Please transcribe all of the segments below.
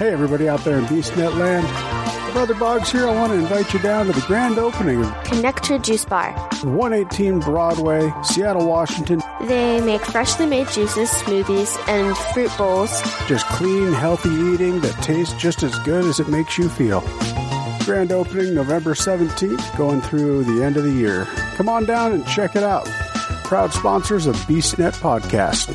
Hey, everybody out there in BeastNet land. Brother Boggs here. I want to invite you down to the grand opening of Connector Juice Bar. 118 Broadway, Seattle, Washington. They make freshly made juices, smoothies, and fruit bowls. Just clean, healthy eating that tastes just as good as it makes you feel. Grand opening November 17th, going through the end of the year. Come on down and check it out. Proud sponsors of BeastNet Podcast.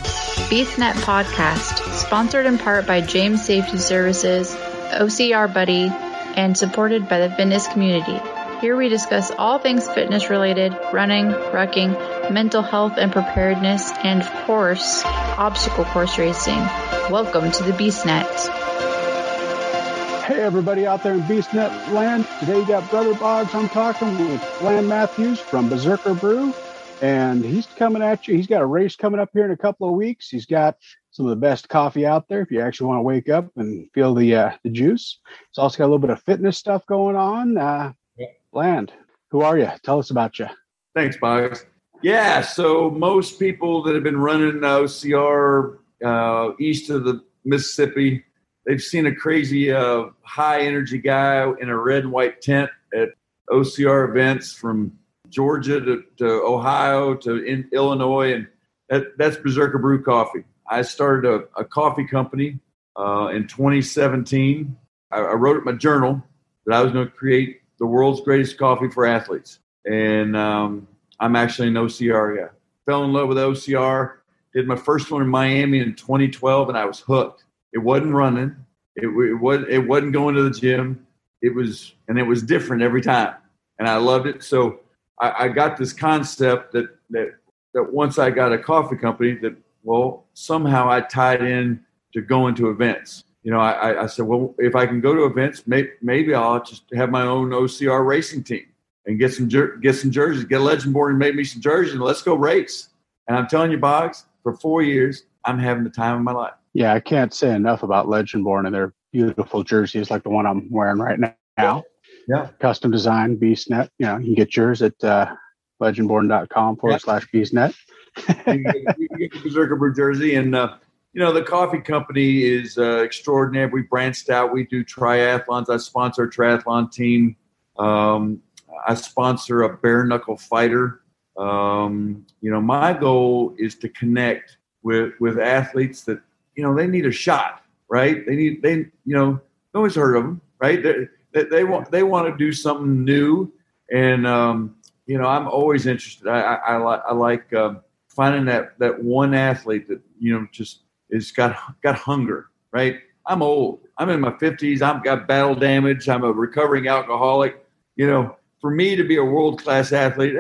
BeastNet Podcast, sponsored in part by James Safety Services, OCR Buddy, and supported by the fitness community. Here we discuss all things fitness related, running, rucking, mental health and preparedness, and of course, obstacle course racing. Welcome to the BeastNet. Hey, everybody out there in BeastNet land. Today you got Brother Boggs. I'm talking with Glenn Matthews from Berserker Brew. And he's coming at you. He's got a race coming up here in a couple of weeks. He's got some of the best coffee out there if you actually want to wake up and feel the uh, the juice. It's also got a little bit of fitness stuff going on. Uh, Glenn, who are you? Tell us about you. Thanks, Boggs. Yeah, so most people that have been running OCR uh, east of the Mississippi they've seen a crazy uh, high energy guy in a red and white tent at OCR events from Georgia to, to Ohio to in Illinois, and that, that's Berserker Brew Coffee. I started a, a coffee company uh, in 2017. I, I, wrote in my journal that I was going to create the world's greatest coffee for athletes, and um, I'm actually an OCR guy. Fell in love with OCR. Did my first one in Miami in 2012, and I was hooked it wasn't running. It, it was it wasn't going to the gym. It was and it was different every time, and I loved it. So I, I got this concept that that that once I got a coffee company that well somehow I tied in to going to events. You know, I, I said, well, if I can go to events, may, maybe I'll just have my own OCR racing team and get some get some jerseys, get a Legendborn and make me some jerseys, and let's go race. And I'm telling you, Boggs, for four years, I'm having the time of my life. Yeah, I can't say enough about Legendborn and their beautiful jerseys, like the one I'm wearing right now. Yeah. Custom design, BeastNet. You know, you can get yours at uh, legendborn.com forward slash BeastNet. you, get, the Berserker Brew jersey. And, uh, you know, the coffee company is uh, extraordinary. We branched out. We do triathlons. I sponsor a triathlon team. Um, I sponsor a bare knuckle fighter. Um, you know, my goal is to connect with, with athletes that you know they need a shot, right? They need they you know nobody's heard of them, right? They, they, they want they want to do something new, and um, you know I'm always interested. I I, I, I like um, finding that that one athlete that you know just is got got hunger, right? I'm old. I'm in my 50s. I've got battle damage. I'm a recovering alcoholic. You know, for me to be a world class athlete,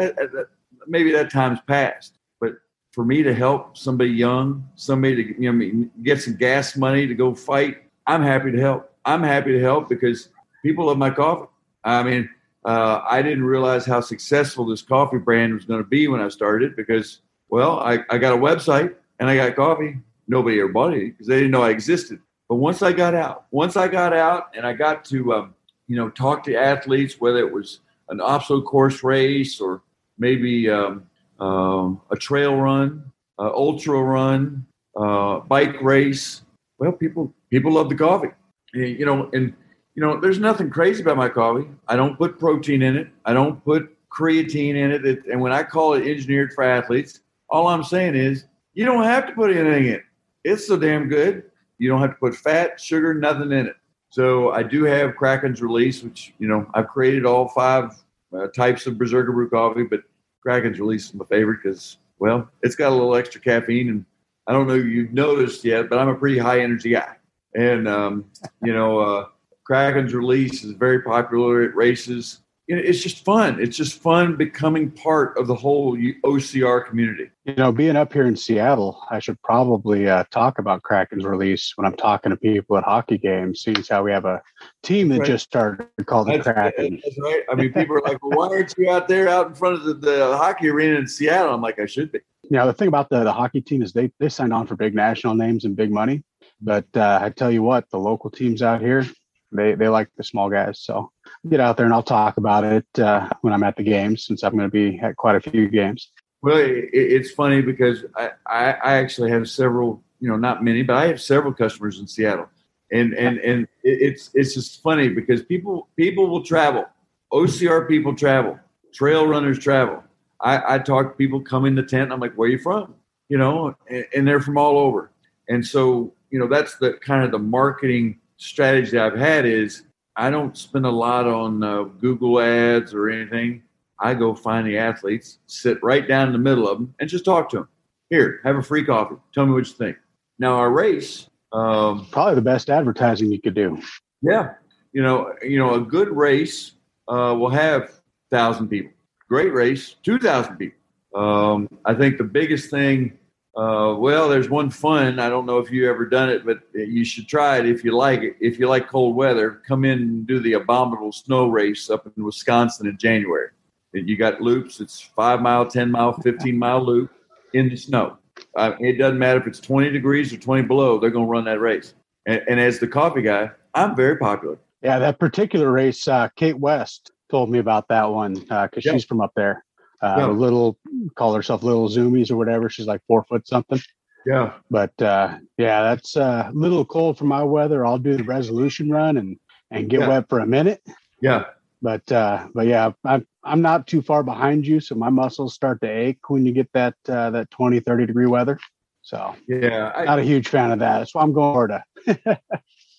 maybe that time's past But for me to help somebody young, somebody to you know get some gas money to go fight, I'm happy to help. I'm happy to help because people love my coffee. I mean, uh, I didn't realize how successful this coffee brand was going to be when I started because, well, I, I got a website and I got coffee. Nobody ever bought it because they didn't know I existed. But once I got out, once I got out and I got to, um, you know, talk to athletes, whether it was an obstacle course race or maybe um, um, a trail run, uh, ultra run, uh, bike race. Well, people people love the coffee, you know, and you know, there's nothing crazy about my coffee. I don't put protein in it. I don't put creatine in it. And when I call it engineered for athletes, all I'm saying is you don't have to put anything in it. It's so damn good. You don't have to put fat, sugar, nothing in it. So I do have Kraken's release, which you know I've created all five uh, types of Berserker brew coffee, but Kraken's release is my favorite because, well, it's got a little extra caffeine. And I don't know if you've noticed yet, but I'm a pretty high energy guy. And, um, you know, uh, Kraken's release is very popular at races it's just fun. It's just fun becoming part of the whole OCR community. You know, being up here in Seattle, I should probably uh, talk about Kraken's release when I'm talking to people at hockey games, seeing how we have a team that right. just started called the Kraken. That's right. I mean, people are like, well, why aren't you out there out in front of the, the hockey arena in Seattle? I'm like, I should be. You know, the thing about the, the hockey team is they, they signed on for big national names and big money. But uh, I tell you what, the local teams out here, they, they like the small guys. So get out there and I'll talk about it uh, when I'm at the games, since I'm going to be at quite a few games. Well, it, it's funny because I, I, I, actually have several, you know, not many, but I have several customers in Seattle. and and and it- it's it's just funny because people people will travel. OCR people travel. Trail runners travel. I, I talk to people come in the tent. I'm like, where are you from? You know, and, and they're from all over. And so you know that's the kind of the marketing strategy I've had is I don't spend a lot on uh, Google ads or anything. I go find the athletes, sit right down in the middle of them, and just talk to them. Here, have a free coffee. Tell me what you think. Now our race, um, Probably the best advertising you could do. yeah, you know, you know, a good race uh, will have thousand people. Great race, two thousand people. Um, I think the biggest thing. Uh, well, there's one fun. I don't know if you ever done it, but you should try it if you like it. If you like cold weather, come in and do the abominable snow race up in Wisconsin in January. You got loops. It's five mile, ten mile, fifteen mile loop in the snow. Uh, it doesn't matter if it's 20 degrees or 20 below. They're going to run that race. And, and as the coffee guy, I'm very popular. Yeah, that particular race, uh, Kate West told me about that one because Yeah. she's from up there. Uh, Yeah. Little, call herself Little Zoomies or whatever. She's like four foot something. Yeah. But uh, yeah, that's a little cold for my weather. I'll do the resolution run and and get Yeah. wet for a minute. Yeah. But uh, but yeah, I'm I'm not too far behind you, so my muscles start to ache when you get that uh, that 20, 30 degree weather. So Yeah. I, not a huge fan of that. That's why I'm going Florida.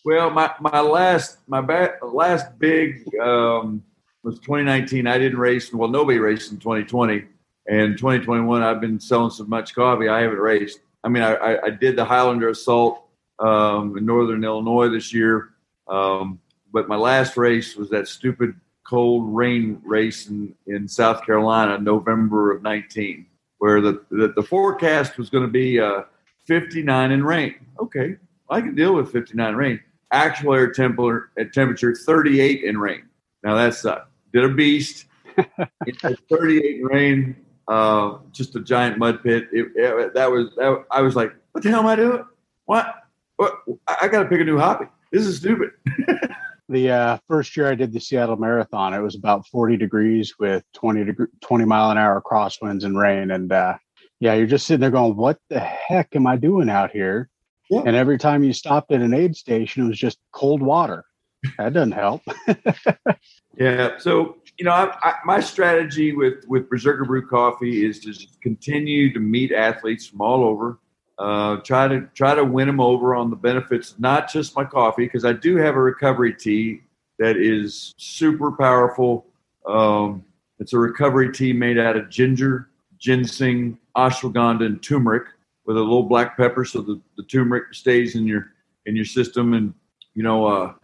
Well, my my last my ba- last big um, was 2019. I didn't race. Well, nobody raced in 2020, and 2021. I've been selling so much coffee. I haven't raced. I mean, I, I, did the Highlander Assault um, in Northern Illinois this year, um, but my last race was that stupid cold rain race in, in South Carolina, November of 19, where the the, the forecast was going to be uh, 59 and rain. Okay, I can deal with 59 rain. Actual air temperature at temperature 38 in rain. Now that's uh, did a beast. It had 38 in rain. Uh, just a giant mud pit. It, it- that was that, I was like, what the hell am I doing? What? What? I, I got to pick a new hobby. This is stupid. The uh, first year I did the Seattle Marathon, it was about 40 degrees with 20 degree, 20 mile an hour crosswinds and rain. And uh, yeah, you're just sitting there going, "What the heck am I doing out here?" Yeah. And every time you stopped at an aid station, it was just cold water. That doesn't help. Yeah. So you know, I, I, my strategy with with Berserker Brew Coffee is to continue to meet athletes from all over. Uh, try to try to win them over on the benefits, not just my coffee, because I do have a recovery tea that is super powerful. Um, it's a recovery tea made out of ginger, ginseng, ashwagandha, and turmeric with a little black pepper, so the, the turmeric stays in your in your system. And you know, uh,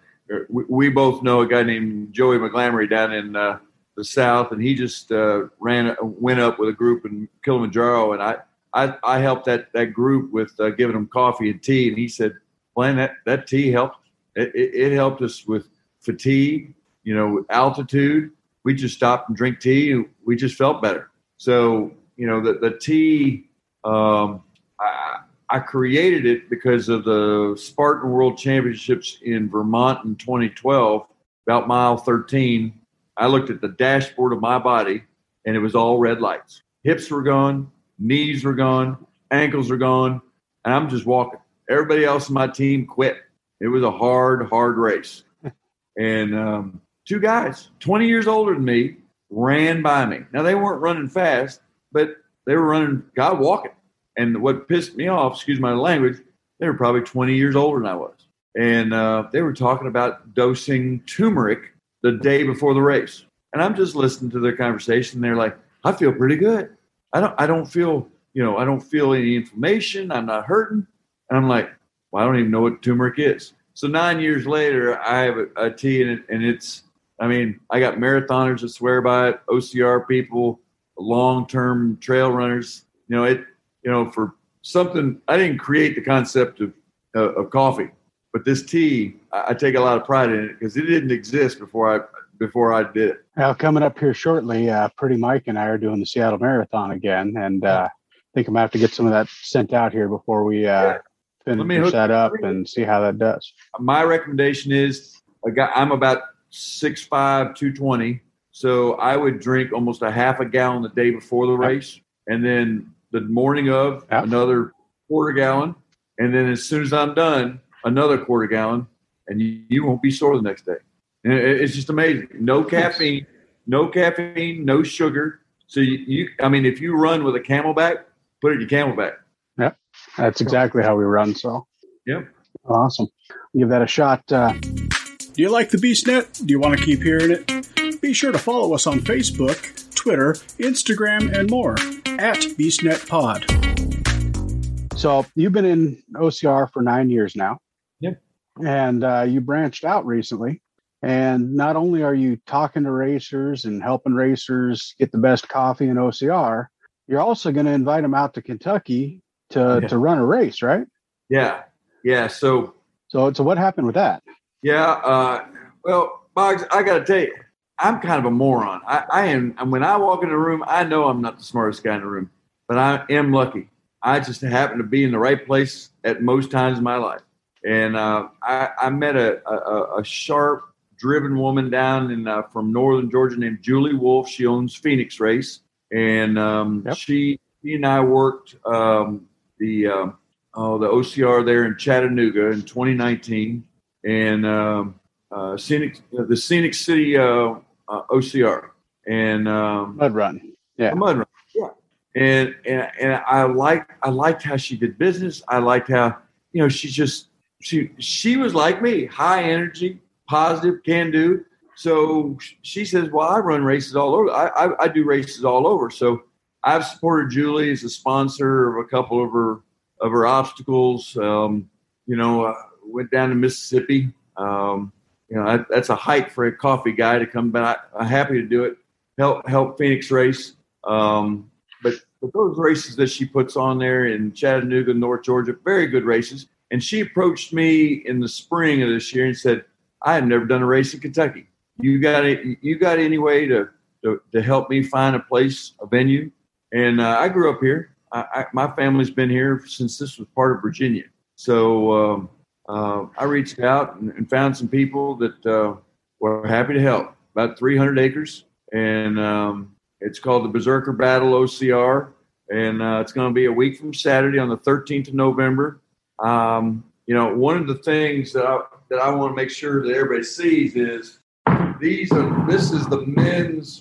we, both know a guy named Joey McGlamory down in uh, the South, and he just uh, ran went up with a group in Kilimanjaro, and I I, I helped that that group with uh, giving them coffee and tea, and he said, "Glenn, that that tea helped. It, it, it helped us with fatigue, you know, altitude. We just stopped and drink tea, and we just felt better. So you know, the the tea." Um, I, I created it because of the Spartan World Championships in Vermont in 2012, about mile 13. I looked at the dashboard of my body and it was all red lights. Hips were gone, knees were gone, ankles were gone, and I'm just walking. Everybody else in my team quit. It was a hard, hard race. and um, two guys, 20 years older than me, ran by me. Now, they weren't running fast, but they were running, God walking. And what pissed me off, excuse my language, they were probably 20 years older than I was. And uh, they were talking about dosing turmeric the day before the race. And I'm just listening to their conversation. They're like, I feel pretty good. I don't, I don't feel, you know, I don't feel any inflammation. I'm not hurting. And I'm like, well, I don't even know what turmeric is. So nine years later, I have a, a tea it, and it's, I mean, I got marathoners that swear by it, OCR people, long-term trail runners. You know, it, you know, for something, I didn't create the concept of, uh, of coffee, but this tea, I, I take a lot of pride in it because it didn't exist before I, before I did it. Well, coming up here shortly, uh, Pretty Mike and I are doing the Seattle Marathon again, and uh, I think I'm gonna have to get some of that sent out here before we uh, me finish that up and see how that does. my recommendation is a guy, I'm about 6'5", 220. So I would drink almost a half a gallon the day before the race. And then the morning of Yeah. another quarter gallon. And then as soon as I'm done, another quarter gallon. and you, you won't be sore the next day. And it, it's just amazing. No caffeine, no caffeine, no sugar. So you, you, I mean, if you run with a CamelBak, put it in your CamelBak. Yep, that's exactly how we run. So, yep, awesome. Give that a shot. Uh, do you like the BeastNet? Do you want to keep hearing it? Be sure to follow us on Facebook, Twitter, Instagram, and more at BeastNetPod. So you've been in OCR for nine years now. Yep. And uh, you branched out recently. And not only are you talking to racers and helping racers get the best coffee in OCR, you're also going to invite them out to Kentucky to, yeah. to run a race, right? Yeah. Yeah. So, so, so what happened with that? Yeah. Uh, well, Boggs, I got to tell you, I'm kind of a moron. I, I am. And when I walk in the room, I know I'm not the smartest guy in the room, but I am lucky. I just happen to be in the right place at most times in my life. And uh, I, I, met a, a, a, sharp, driven woman down in uh, from northern Georgia named Julie Wolf. She owns Phoenix Race, and um, yep. she, she and I worked um, the um, oh the OCR there in Chattanooga in 2019, and um, uh, scenic the Scenic City uh, uh, OCR and um, Mud Run, yeah, Mud Run, yeah. And, and and I liked I liked how she did business. I liked how you know she just she she was like me, high energy, positive, can do. So she says, "Well, I run races all over. I, I, I do races all over." So I've supported Julie as a sponsor of a couple of her of her obstacles. Um, you know, uh, went down to Mississippi. Um, you know, that, that's a hike for a coffee guy to come, but I, am happy to do it. Help help Phoenix race. Um, but, but those races that she puts on there in Chattanooga, North Georgia, very good races. And she approached me in the spring of this year and said, I have never done a race in Kentucky. You got it. You got any way to, to, to help me find a place, a venue? And uh, I grew up here. I, I, my family's been here since this was part of Virginia. So um, uh, I reached out and, and, found some people that uh, were happy to help. About 300 acres, and um, it's called the Berserker Battle OCR, and uh, it's going to be a week from Saturday on the 13th of November. Um, you know, one of the things that I, that I want to make sure that everybody sees is these are this is the men's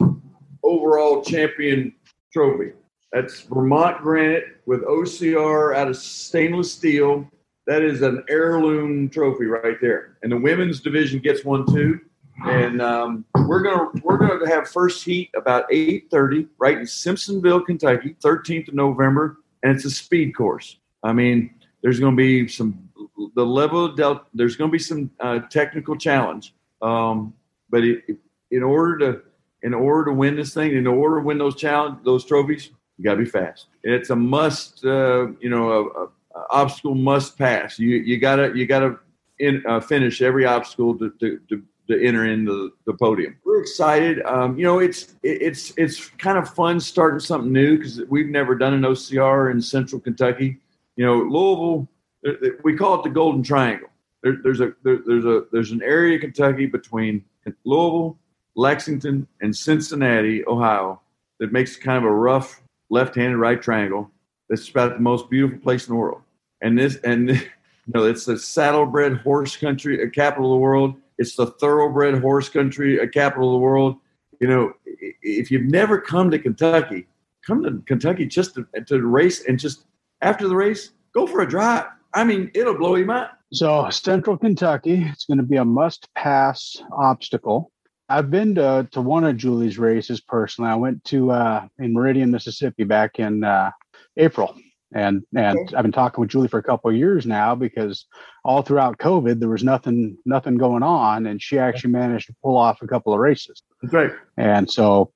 overall champion trophy. That's Vermont granite with OCR out of stainless steel. That is an heirloom trophy right there. And the women's division gets one too. And um, we're gonna we're gonna have first heat about eight thirty right in Simpsonville, Kentucky, thirteenth of November, and it's a speed course. I mean, there's to be some the level of. There's to be some uh, technical challenge, um, but it, in order to in order to win this thing, in order to win those challenge those trophies, you got to be fast. It's a must. Uh, you know, a, a, a, obstacle must pass. You you gotta you gotta in, uh, finish every obstacle to, to, to to enter into the podium. We're excited. Um, you know, it's it's it's kind of fun starting something new because we've never done an OCR in Central Kentucky. You know, Louisville, we call it the Golden Triangle. There, there's a there, there's a there's an area of Kentucky between Louisville, Lexington, and Cincinnati, Ohio, that makes kind of a rough left-handed right triangle. That's about the most beautiful place in the world. And this and you know, it's the saddlebred horse country, a capital of the world it's the thoroughbred horse country, a capital of the world. You know, if you've never come to Kentucky, come to Kentucky just to, to race and just after the race, go for a drive. I mean, it'll blow you mind. So, Central Kentucky, it's going to be a must pass obstacle. I've been to, to one of Julie's races personally. I went to uh, in Meridian, Mississippi back in uh, April and and okay. I've been talking with Julie for a couple of years now because all throughout COVID there was nothing nothing going on, and she actually managed to pull off a couple of races. Great. And so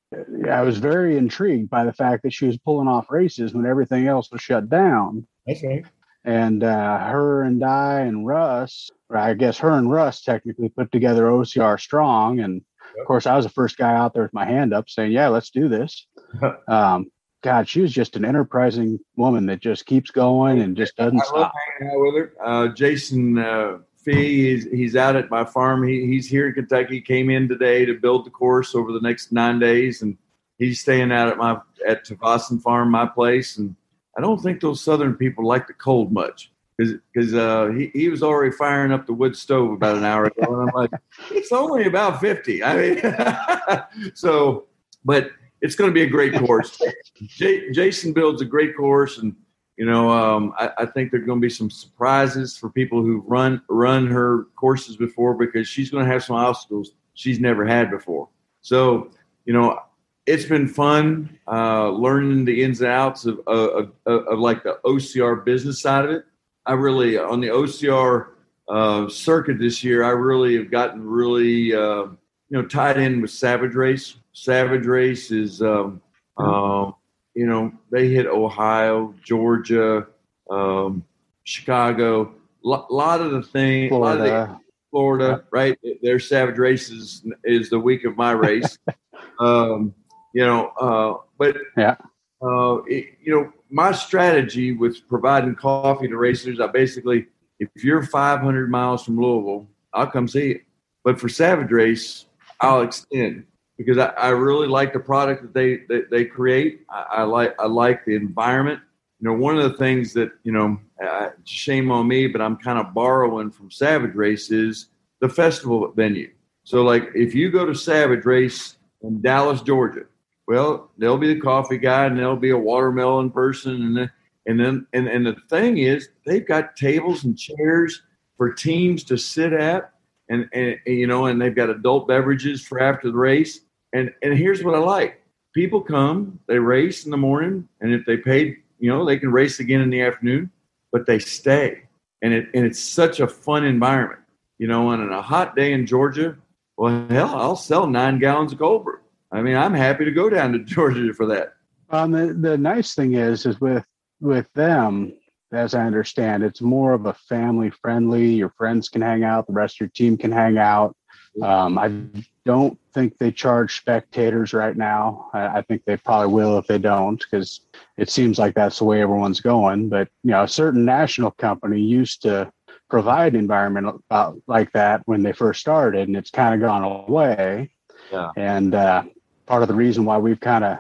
I was very intrigued by the fact that she was pulling off races when everything else was shut down. Okay. And uh, her and I and Russ, or I guess her and Russ technically put together OCR Strong, and yep. of course I was the first guy out there with my hand up saying, "Yeah, let's do this." um, God, she was just an enterprising woman that just keeps going and just doesn't I stop. hanging out with her. Uh, Jason uh, Fee, he's, he's out at my farm. He, he's here in Kentucky. Came in today to build the course over the next nine days, and he's staying out at my at Tavassan Farm, my place. And I don't think those Southern people like the cold much. because uh, he, he was already firing up the wood stove about an hour ago, and I'm like, it's only about fifty. I mean, so, but it's going to be a great course. J- Jason builds a great course, and you know, um, I, I, think there's going to be some surprises for people who run run her courses before because she's going to have some obstacles she's never had before. So, you know, it's been fun uh, learning the ins and outs of, of, of, of, like the OCR business side of it. I really on the OCR uh, circuit this year, I really have gotten really uh, you know tied in with Savage Race. Savage Race is um, um, you know they hit Ohio, Georgia, um, Chicago. A lot of the things, Florida, Florida, right? Their Savage Race is, is the week of my race. um, you know, uh, but yeah, uh, it, you know, my strategy with providing coffee to racers, I basically, if you're 500 miles from Louisville, I'll come see you. But for Savage Race, I'll extend because I, I really like the product that they that they create. I, I, like I like the environment. You know, one of the things that you know, uh, shame on me, but I'm kind of borrowing from Savage Race is the festival venue. So, like, if you go to Savage Race in Dallas, Georgia, well, there'll be the coffee guy and there'll be a watermelon person. And and then, and, and the thing is, they've got tables and chairs for teams to sit at. And, and, and, you know, and they've got adult beverages for after the race. And, and here's what I like people come, they race in the morning. And if they paid, you know, they can race again in the afternoon, but they stay. And, it, and it's such a fun environment, you know, and on a hot day in Georgia, well, hell, I'll sell nine gallons of cold brew. I mean, I'm happy to go down to Georgia for that. Um, the, the nice thing is, is with with them, as I understand, it's more of a family friendly. Your friends can hang out, the rest of your team can hang out. Um, I don't think they charge spectators right now. I, I think they probably will if they don't, because it seems like that's the way everyone's going. But you know, a certain national company used to provide environment uh, like that when they first started, and it's kind of gone away. Yeah. And uh, part of the reason why we've kind of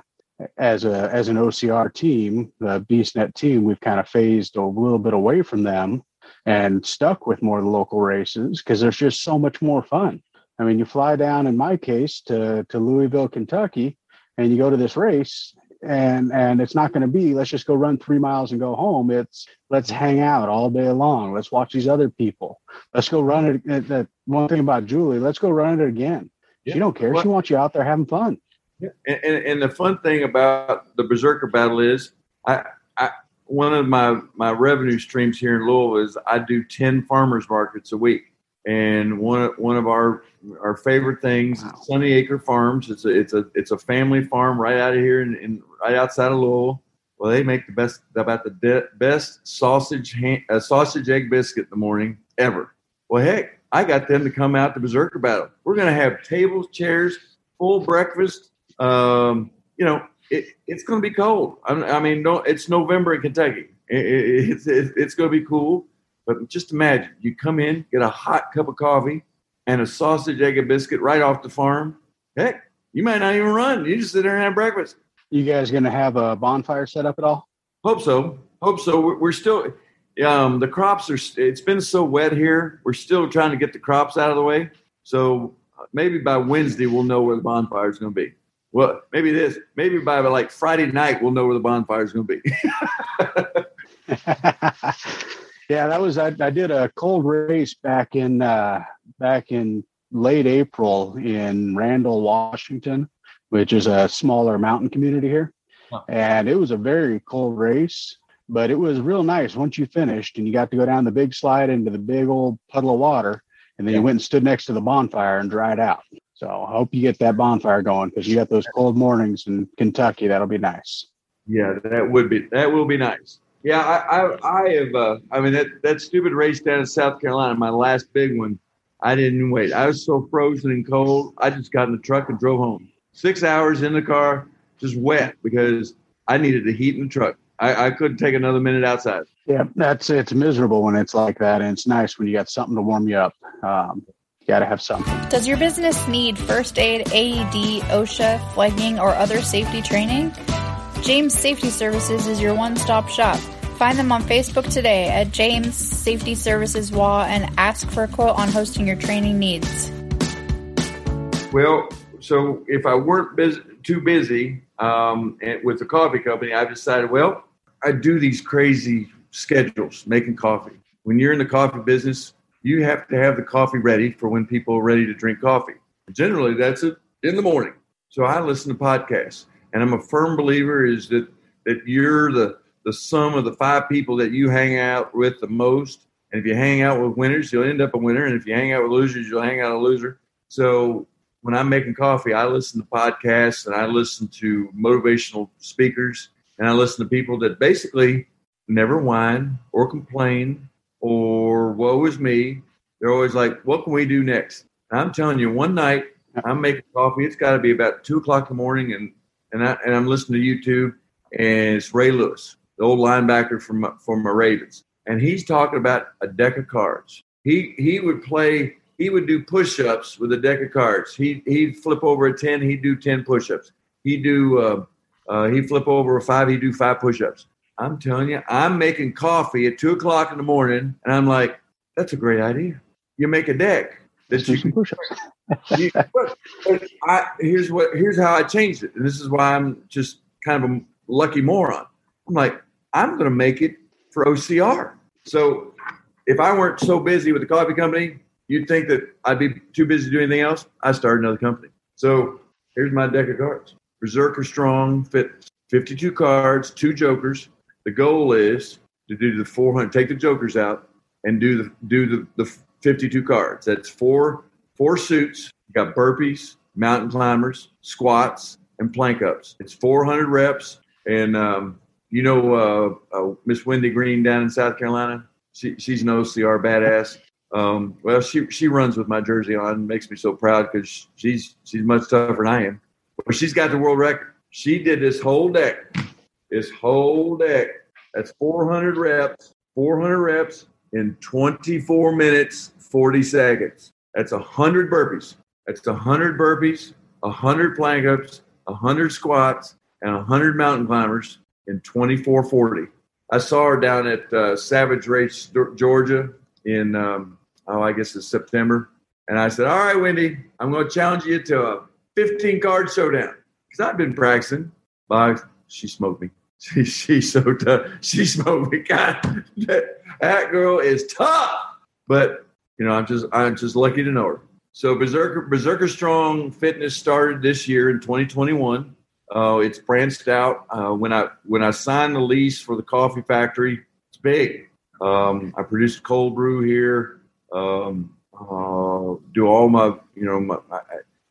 as a as an OCR team, the BeastNet team, we've kind of phased a little bit away from them and stuck with more the local races because there's just so much more fun. I mean, you fly down in my case to to Louisville, Kentucky, and you go to this race and and it's not going to be let's just go run three miles and go home. It's let's hang out all day long. Let's watch these other people. Let's go run it that one thing about julie let's go run it again. Yeah. she don't care. She wants you out there having fun. And, and, and, the fun thing about the Berserker Battle is, I, I one of my my revenue streams here in Louisville is I do ten farmers markets a week, and one one of our our favorite things wow. is Sunny Acre Farms. It's a it's a it's a family farm right out of here in, in right outside of Louisville. Well, they make the best about the de- best sausage ham, uh, sausage egg biscuit in the morning ever. Well, heck, I got them to come out to Berserker Battle. We're going to have tables, chairs, full breakfast, um, you know, it, it's going to be cold. I, I mean, no, it's November in Kentucky. It, it, it's it, it's going to be cool. But just imagine you come in, get a hot cup of coffee and a sausage, egg, and biscuit right off the farm. Heck, you might not even run. You just sit there and have breakfast. You guys going to have a bonfire set up at all? Hope so. Hope so. We're, we're still. Um, the crops are. It's been so wet here. We're still trying to get the crops out of the way. So maybe by Wednesday we'll know where the bonfire is going to be. Well, maybe this. Maybe by like Friday night, we'll know where the bonfire is going to be. yeah, that was. I, I, did a cold race back in uh, back in late April in Randle, Washington, which is a smaller mountain community here, and it was a very cold race. But it was real nice once you finished and you got to go down the big slide into the big old puddle of water, and then yeah. you went and stood next to the bonfire and dried out. So I hope you get that bonfire going because you got those cold mornings in Kentucky. That'll be nice. Yeah, that would be that will be nice. Yeah, I I, I have. Uh, I mean that that stupid race down in South Carolina, my last big one. I didn't wait. I was so frozen and cold. I just got in the truck and drove home. Six hours in the car, just wet because I needed to heat in the truck. I, I couldn't take another minute outside. Yeah, that's it's miserable when it's like that, and it's nice when you got something to warm you up. Um, you got to have something. Does your business need first aid, AED, OSHA, flagging, or other safety training? James Safety Services is your one stop shop. Find them on Facebook today at James Safety Services WA and ask for a quote on hosting your training needs. Well, so if I weren't busy, too busy um, with the coffee company, I decided, well, I do these crazy schedules making coffee. When you're in the coffee business, you have to have the coffee ready for when people are ready to drink coffee. Generally, that's it in the morning. So I listen to podcasts, and I'm a firm believer is that that you're the the sum of the five people that you hang out with the most. And if you hang out with winners, you'll end up a winner. And if you hang out with losers, you'll hang out a loser. So when I'm making coffee, I listen to podcasts and I listen to motivational speakers and I listen to people that basically never whine or complain or woe is me. They're always like, what can we do next? And I'm telling you, one night I'm making coffee. It's got to be about two o'clock in the morning, and and, I, and I'm listening to YouTube, and it's Ray Lewis the old linebacker from from the Ravens, and he's talking about a deck of cards. He he would play. He would do push-ups with a deck of cards. He he'd flip over a ten. He'd do ten push-ups. He'd do uh, uh, he'd flip over a five. He'd do five push-ups. I'm telling you, I'm making coffee at two o'clock in the morning, and I'm like, that's a great idea. You make a deck that you can push ups. you, but, but I, here's what here's how I changed it, and this is why I'm just kind of a lucky moron. I'm like, I'm going to make it for OCR. So if I weren't so busy with the coffee company, you'd think that I'd be too busy to do anything else. I started another company. So here's my deck of cards. Berserker Strong Fitness. 52 cards, two jokers. The goal is to do the 400, take the jokers out and do the do the, the 52 cards. That's four four suits. You got burpees, mountain climbers, squats, and plank ups. It's 400 reps, and um, you know uh, uh, Miss Wendy Green down in South Carolina. She, she's an OCR badass. Um, well, she she runs with my jersey on, makes me so proud because she's she's much tougher than I am. But she's got the world record. She did this whole deck, this whole deck. That's 400 reps, 400 reps in 24 minutes 40 seconds. That's 100 burpees. That's 100 burpees, 100 plank ups, 100 squats, and 100 mountain climbers in 2440. I saw her down at uh, Savage Race, Georgia in, um, oh, I guess it's September. And I said, All right, Wendy, I'm going to challenge you to a 15 card showdown. Because I've been practicing. But she smoked me. She, she's so tough. She smoked me. God, that, that girl is tough. But, you know, I'm just, I'm just lucky to know her. So Berserker, Berserker Strong Fitness started this year in 2021. Uh, it's branched out. Uh, when I when I signed the lease for the coffee factory, it's big. Um, I produce cold brew here. Um, uh, do all my you know my, my,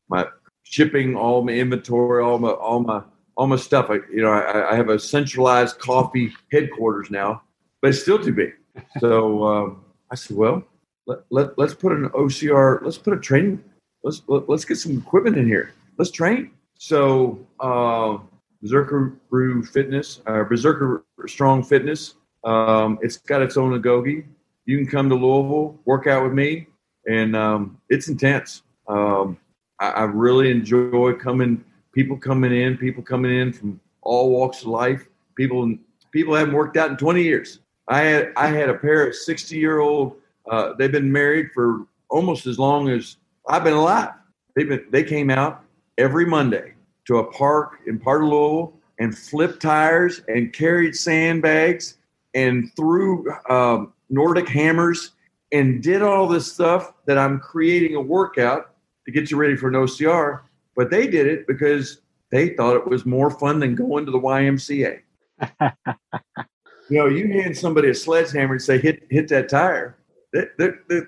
my shipping, all my inventory, all my all my all my stuff. I, you know, I, I have a centralized coffee headquarters now, but it's still too big. So um, I said, well, let, let let's put an OCR. Let's put a training. Let's let, let's get some equipment in here. Let's train. So, uh, Berserker Brew Fitness, uh, Berserker Strong Fitness, um, it's got its own agoge. You can come to Louisville, work out with me, and um, it's intense. Um, I, I, really enjoy coming, people coming in, people coming in from all walks of life. People, people haven't worked out in 20 years. I had, I had a pair of 60 year old. Uh, they've been married for almost as long as I've been alive. They've been, they came out every Monday to a park in part of Louisville and flipped tires and carried sandbags and threw um, Nordic hammers and did all this stuff that I'm creating a workout to get you ready for an OCR. But they did it because they thought it was more fun than going to the YMCA. you know, you hand somebody a sledgehammer and say, hit, hit that tire.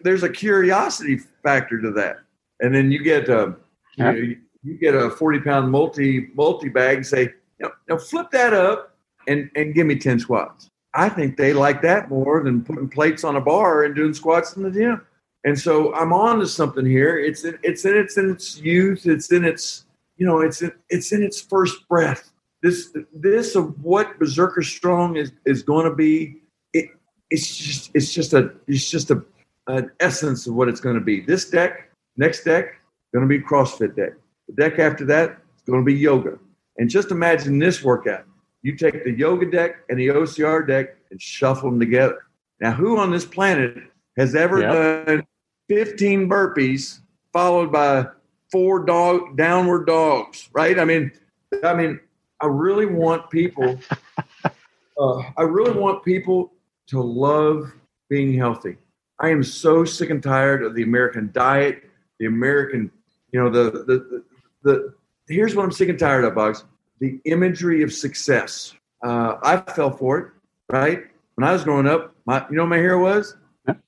there's a curiosity factor to that. And then you get, um, you, know, you get a 40 pound multi multi bag and say, you know, flip that up and, and give me 10 squats. I think they like that more than putting plates on a bar and doing squats in the gym. And so I'm on to something here. It's in, it's in its in its youth. It's in its you know it's in, it's in its first breath. This this of what Berserker Strong is is going to be. It, it's just it's just a it's just a an essence of what it's going to be. This deck, next deck, going to be CrossFit deck. The deck after that is going to be yoga. And just imagine this workout. You take the yoga deck and the OCR deck and shuffle them together. Now, who on this planet has ever Yep. done 15 burpees followed by four dog downward dogs? Right? I mean, I mean, I really want people. uh, I really want people to love being healthy. I am so sick and tired of the American diet, the American, you know, the the the. here's what I'm sick and tired of, Boggs. The imagery of success. Uh, I fell for it, right? When I was growing up, my you know my hero was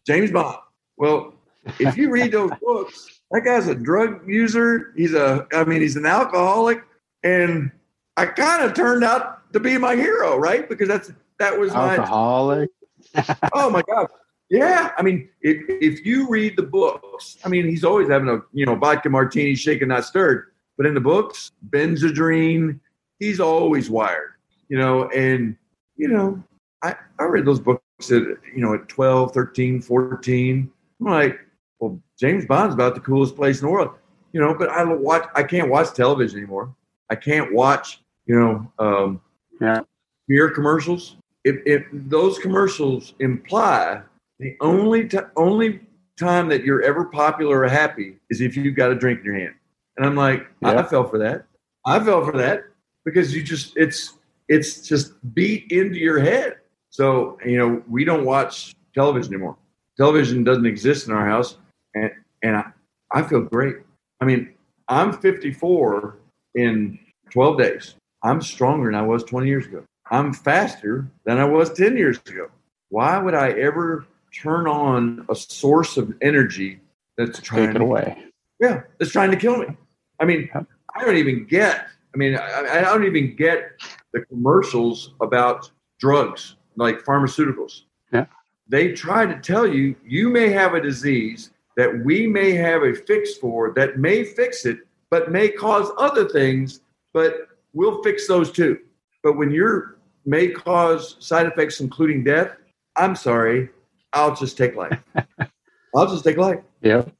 James Bond. Well, if you read those books, that guy's a drug user. He's a, I mean, he's an alcoholic, and I kind of turned out to be my hero, right? Because that's that was my Alcoholic. oh my god yeah i mean if, if you read the books i mean he's always having a you know vodka martini shaken not stirred but in the books Benzedrine he's always wired you know and you know i i read those books at you know at 12 13 14 i'm like well james bond's about the coolest place in the world you know but i don't watch i can't watch television anymore i can't watch you know um Yeah. beer commercials if, if those commercials imply the only t- only time that you're ever popular or happy is if you've got a drink in your hand. And I'm like, I, Yeah. I fell for that. I fell for that because you just it's it's just beat into your head. So you know we don't watch television anymore. Television doesn't exist in our house, and and I, I feel great. I mean, I'm 54 in 12 days. I'm stronger than I was 20 years ago. I'm faster than I was 10 years ago. Why would I ever turn on a source of energy that's trying Take it to, away. yeah, that's trying to kill me? I mean, I don't even get. I mean, I, I don't even get the commercials about drugs like pharmaceuticals. Yeah. They try to tell you you may have a disease that we may have a fix for that may fix it, but may cause other things, but we'll fix those too. But when you're may cause side effects including death, I'm sorry, I'll just take life. I'll just take life. Yep.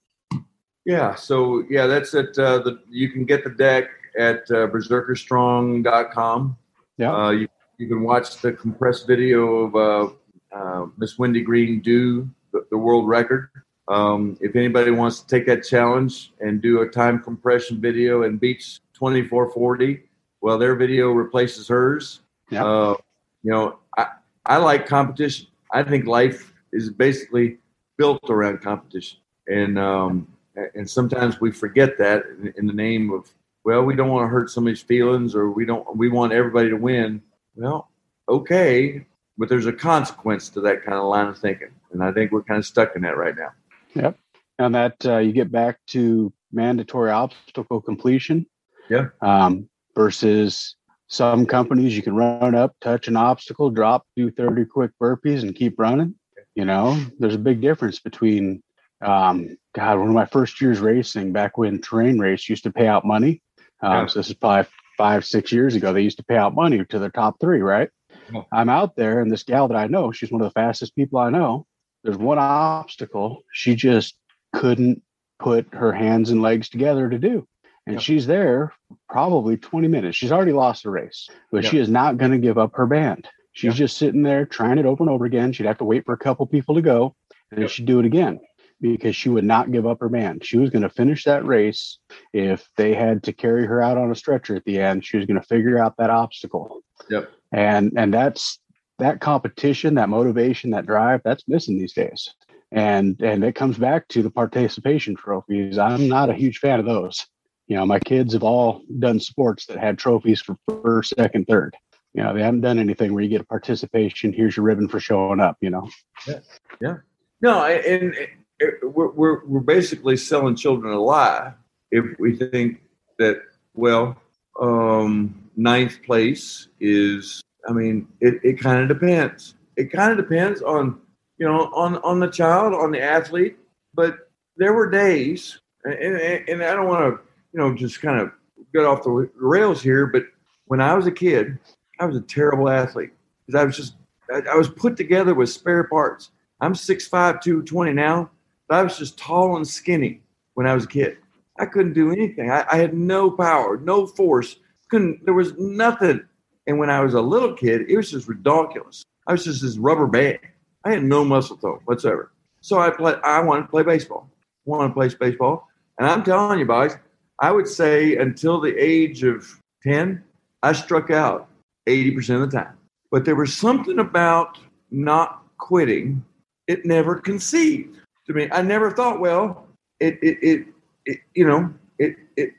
Yeah. So yeah, that's it. Uh, the you can get the deck at uh, berserkerstrong.com. Yeah. Uh, you you can watch the compressed video of uh, uh, Miss Wendy Green do the, the world record. Um, if anybody wants to take that challenge and do a time compression video and beats 2440, well, their video replaces hers. Yeah. Uh, you know, I, I like competition. I think life is basically built around competition. And um, and sometimes we forget that in, in the name of well, we don't want to hurt somebody's feelings, or we don't we want everybody to win. Well, okay, but there's a consequence to that kind of line of thinking, and I think we're kind of stuck in that right now. Yep, and that uh, you get back to mandatory obstacle completion. Yeah. Um, versus some companies, you can run up, touch an obstacle, drop, do 30 quick burpees, and keep running. You know, there's a big difference between, um, God, one of my first years racing back when terrain race used to pay out money. Um, Yeah. So this is probably five, six years ago. They used to pay out money to the top three, right? Yeah. I'm out there, and this gal that I know, she's one of the fastest people I know. There's one obstacle she just couldn't put her hands and legs together to do. And Yep. she's there probably 20 minutes. She's already lost the race, but she is not going to give up her band. She's just sitting there trying it over and over again. She'd have to wait for a couple people to go and then she'd do it again because she would not give up her band. She was going to finish that race. If they had to carry her out on a stretcher at the end, she was going to figure out that obstacle. Yep. And and that's that competition, that motivation, that drive, that's missing these days. And and it comes back to the participation trophies. I'm not a huge fan of those. You know, my kids have all done sports that had trophies for first, second, third. You know, they haven't done anything where you get a participation. Here's your ribbon for showing up. You know, Yeah. Yeah. No, and we're, we're we're basically selling children a lie if we think that well, um, ninth place is. I mean, it, it kind of depends. It kind of depends on you know on on the child, on the athlete. But there were days, and, and, and I don't want to you know just kind of get off the rails here, but when I was a kid, I was a terrible athlete because I was just I, I was put together with spare parts. I'm 6'5", 220 now, but I was just tall and skinny when I was a kid. I couldn't do anything. I, I had no power, no force. Couldn't. There was nothing. And when I was a little kid, it was just ridiculous. I was just this rubber band. I had no muscle tone whatsoever. So I play. I wanted to play baseball. wanted to play baseball, and I'm telling you, boys, I would say until the age of ten, I struck out eighty percent of the time. But there was something about not quitting. It never conceived to me. I never thought, well, it, it, it, it you know, it, it,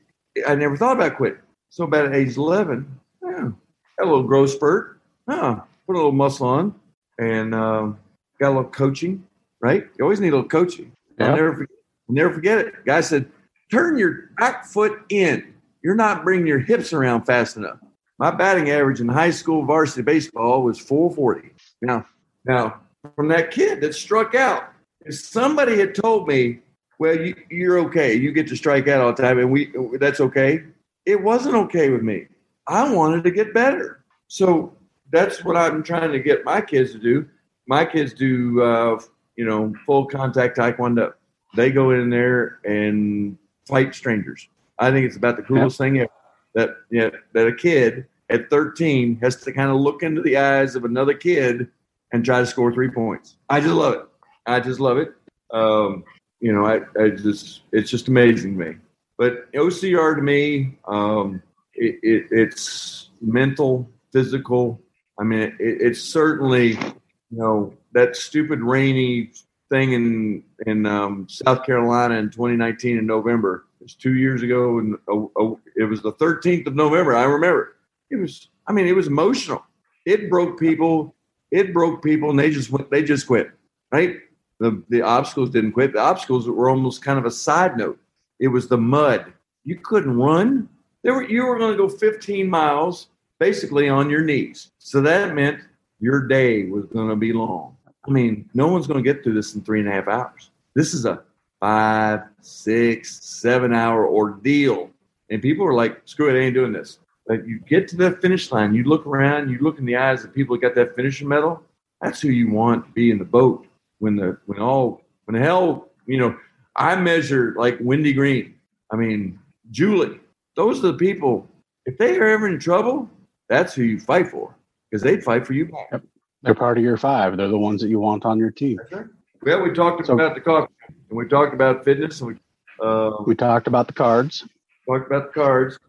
I never thought about quitting. So about age 11, yeah, got a little growth spurt, huh, put a little muscle on, and um, got a little coaching, right? You always need a little coaching. I'll never, forget, I'll never forget it. Guy said, turn your back foot in. You're not bringing your hips around fast enough. My batting average in high school varsity baseball was 440. Now, now from that kid that struck out, if somebody had told me, well, you, you're okay, you get to strike out all the time, and we that's okay, it wasn't okay with me. I wanted to get better. So that's what I'm trying to get my kids to do. My kids do, uh, you know, full contact taekwondo. They go in there and fight strangers. I think it's about the coolest thing ever. That you know, that a kid at 13 has to kind of look into the eyes of another kid and try to score three points. I just love it. I just love it. Um, you know, I, I just it's just amazing to me. But OCR to me, um, it, it, it's mental, physical. I mean, it, it's certainly, you know, that stupid rainy thing in in um, South Carolina in 2019 in November. It was two years ago, and oh, oh, it was the 13th of November. I remember. It was. I mean, it was emotional. It broke people. It broke people, and they just went. They just quit. Right. The the obstacles didn't quit. The obstacles were almost kind of a side note. It was the mud. You couldn't run. There were, you were going to go 15 miles basically on your knees. So that meant your day was going to be long. I mean, no one's going to get through this in three and a half hours. This is a five, six, seven hour ordeal. And people are like, screw it, I ain't doing this. But you get to the finish line, you look around, you look in the eyes of people that got that finishing medal. That's who you want to be in the boat when the when all when hell you know I measure like Wendy Green. I mean, Julie. Those are the people. If they are ever in trouble, that's who you fight for because they'd fight for you back. They're part of your five. They're the ones that you want on your team. Right. Well, we talked so, about the coffee, and we talked about fitness, and we uh, we talked about the cards. Talked about the cards.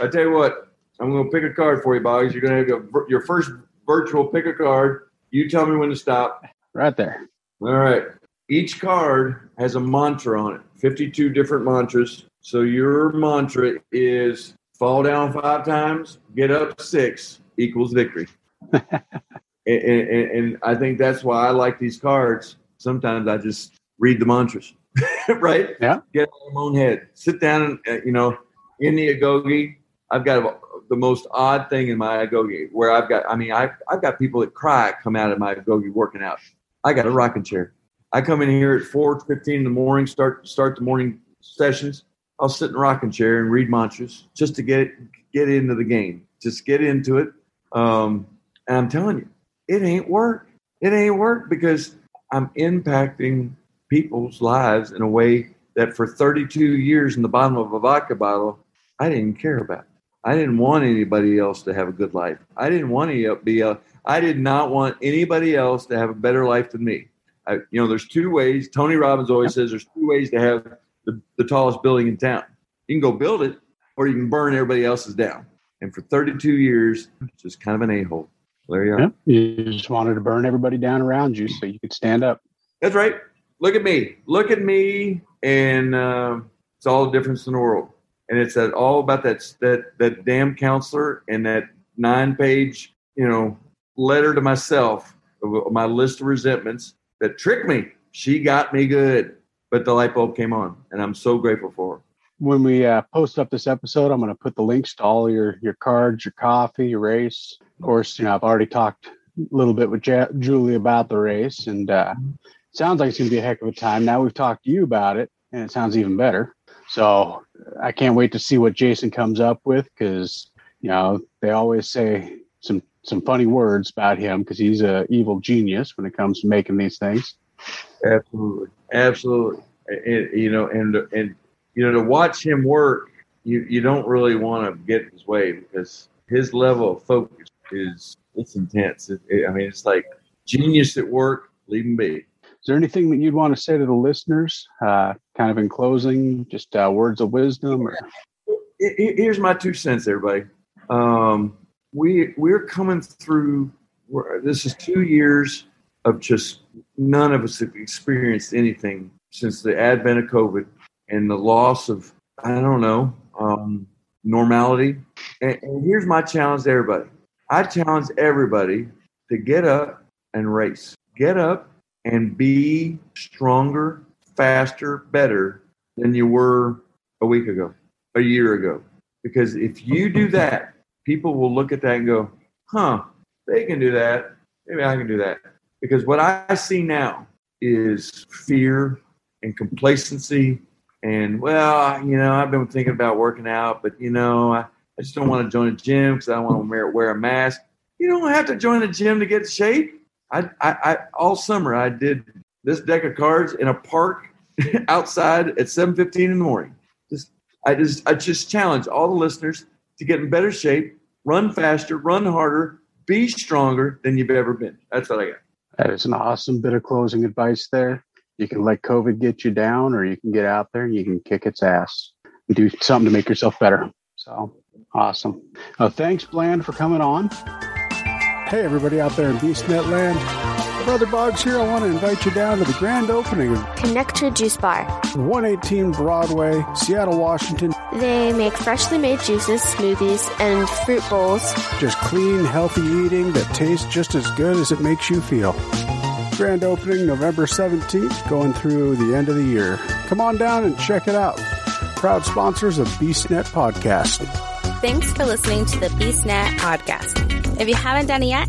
I tell you what, I'm going to pick a card for you, Boggs. You're going to have your, your first virtual pick a card. You tell me when to stop. Right there. All right. Each card has a mantra on it, 52 different mantras. So your mantra is fall down five times, get up six equals victory. and, and, and, I think that's why I like these cards. Sometimes I just read the mantras, right? Yeah. Get in my own head. Sit down and, uh, you know, in the agoge, I've got the most odd thing in my agoge where I've got, I mean, I've, I've got people that cry come out of my agoge working out. I got a rocking chair. I come in here at 4.15 in the morning, start start the morning sessions. I'll sit in a rocking chair and read mantras just to get get into the game, just get into it. Um, and I'm telling you, it ain't work. It ain't work because I'm impacting people's lives in a way that for 32 years in the bottom of a vodka bottle, I didn't care about. I didn't want anybody else to have a good life. I didn't want to be a. I did not want anybody else to have a better life than me. I, you know, there's two ways. Tony Robbins always says there's two ways to have the, the tallest building in town. You can go build it, or you can burn everybody else's down. And for 32 years, just kind of an a hole. There you are. You just wanted to burn everybody down around you so you could stand up. That's right. Look at me. Look at me, and uh, it's all the difference in the world. And it's that all about that that that damn counselor and that nine page you know letter to myself my list of resentments that tricked me. She got me good, but the light bulb came on, and I'm so grateful for her. When we uh, post up this episode, I'm going to put the links to all your your cards, your coffee, your race. Of course, you know I've already talked a little bit with ja- Julie about the race, and uh, sounds like it's going to be a heck of a time. Now we've talked to you about it, and it sounds even better. So I can't wait to see what Jason comes up with because you know they always say some some funny words about him because he's a evil genius when it comes to making these things. Absolutely, absolutely. And, you know, and and you know, to watch him work, you you don't really want to get his way because his level of focus is it's intense. It, it, I mean, it's like genius at work, leave him be. Is there anything that you'd want to say to the listeners, uh, kind of in closing, just uh, words of wisdom? Or here's my two cents, everybody. Um, we we're coming through. this is two years of just none of us have experienced anything since the advent of COVID and the loss of I don't know um, normality. And, and here's my challenge to everybody. I challenge everybody to get up and race. Get up and be stronger, faster, better than you were a week ago, a year ago. Because if you do that, people will look at that and go, huh, they can do that. Maybe I can do that. Because what I see now is fear and complacency. And, well, you know, I've been thinking about working out, but, you know, I, I just don't want to join a gym because I don't want to wear, a mask. You don't have to join a gym to get shape. I, I, I all summer I did this deck of cards in a park outside at 7:15 in the morning. Just I just I just challenge all the listeners to get in better shape, run faster, run harder, be stronger than you've ever been. That's what I got. That is an awesome bit of closing advice there. You can let COVID get you down, or you can get out there and you can kick its ass and do something to make yourself better. So awesome. Uh, thanks, Bland, for coming on. Hey, everybody out there in BeastNet land. Brother Boggs here. I want to invite you down to the grand opening of Connector Juice Bar, 118 Broadway, Seattle, Washington. They make freshly made juices, smoothies, and fruit bowls. Just clean, healthy eating that tastes just as good as it makes you feel. Grand opening November 17th, going through the end of the year. Come on down and check it out. Proud sponsors of BeastNet Podcast. Thanks for listening to the BeastNet Podcast. If you haven't done it yet,